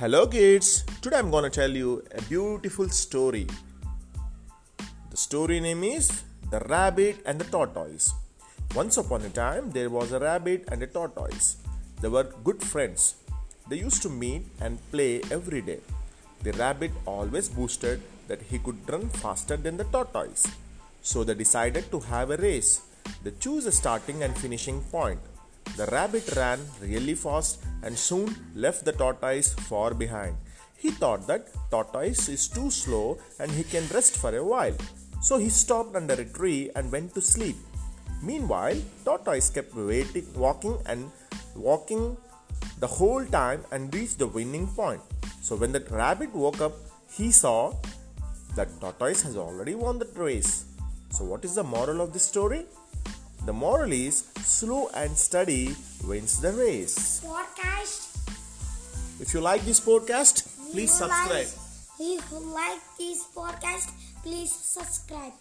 Hello, kids. Today I'm to tell you a beautiful story. The story name is The Rabbit and the Tortoise. Once upon a time, there was a rabbit and a tortoise. They were good friends. They used to meet and play every day. The rabbit always boasted that he could run faster than the tortoise. So they decided to have a race. They chose a starting and finishing point. The rabbit ran really fast and soon left the tortoise far behind. He thought that tortoise is too slow and he can rest for a while. So he stopped under a tree and went to sleep. Meanwhile, tortoise kept waiting, walking and walking the whole time and reached the winning point. So when the rabbit woke up, he saw that tortoise has already won the race. So what is the moral of this story? The moral is slow and steady wins the race. podcast. If you like this podcast, please subscribe. Like, if you like this podcast, please subscribe.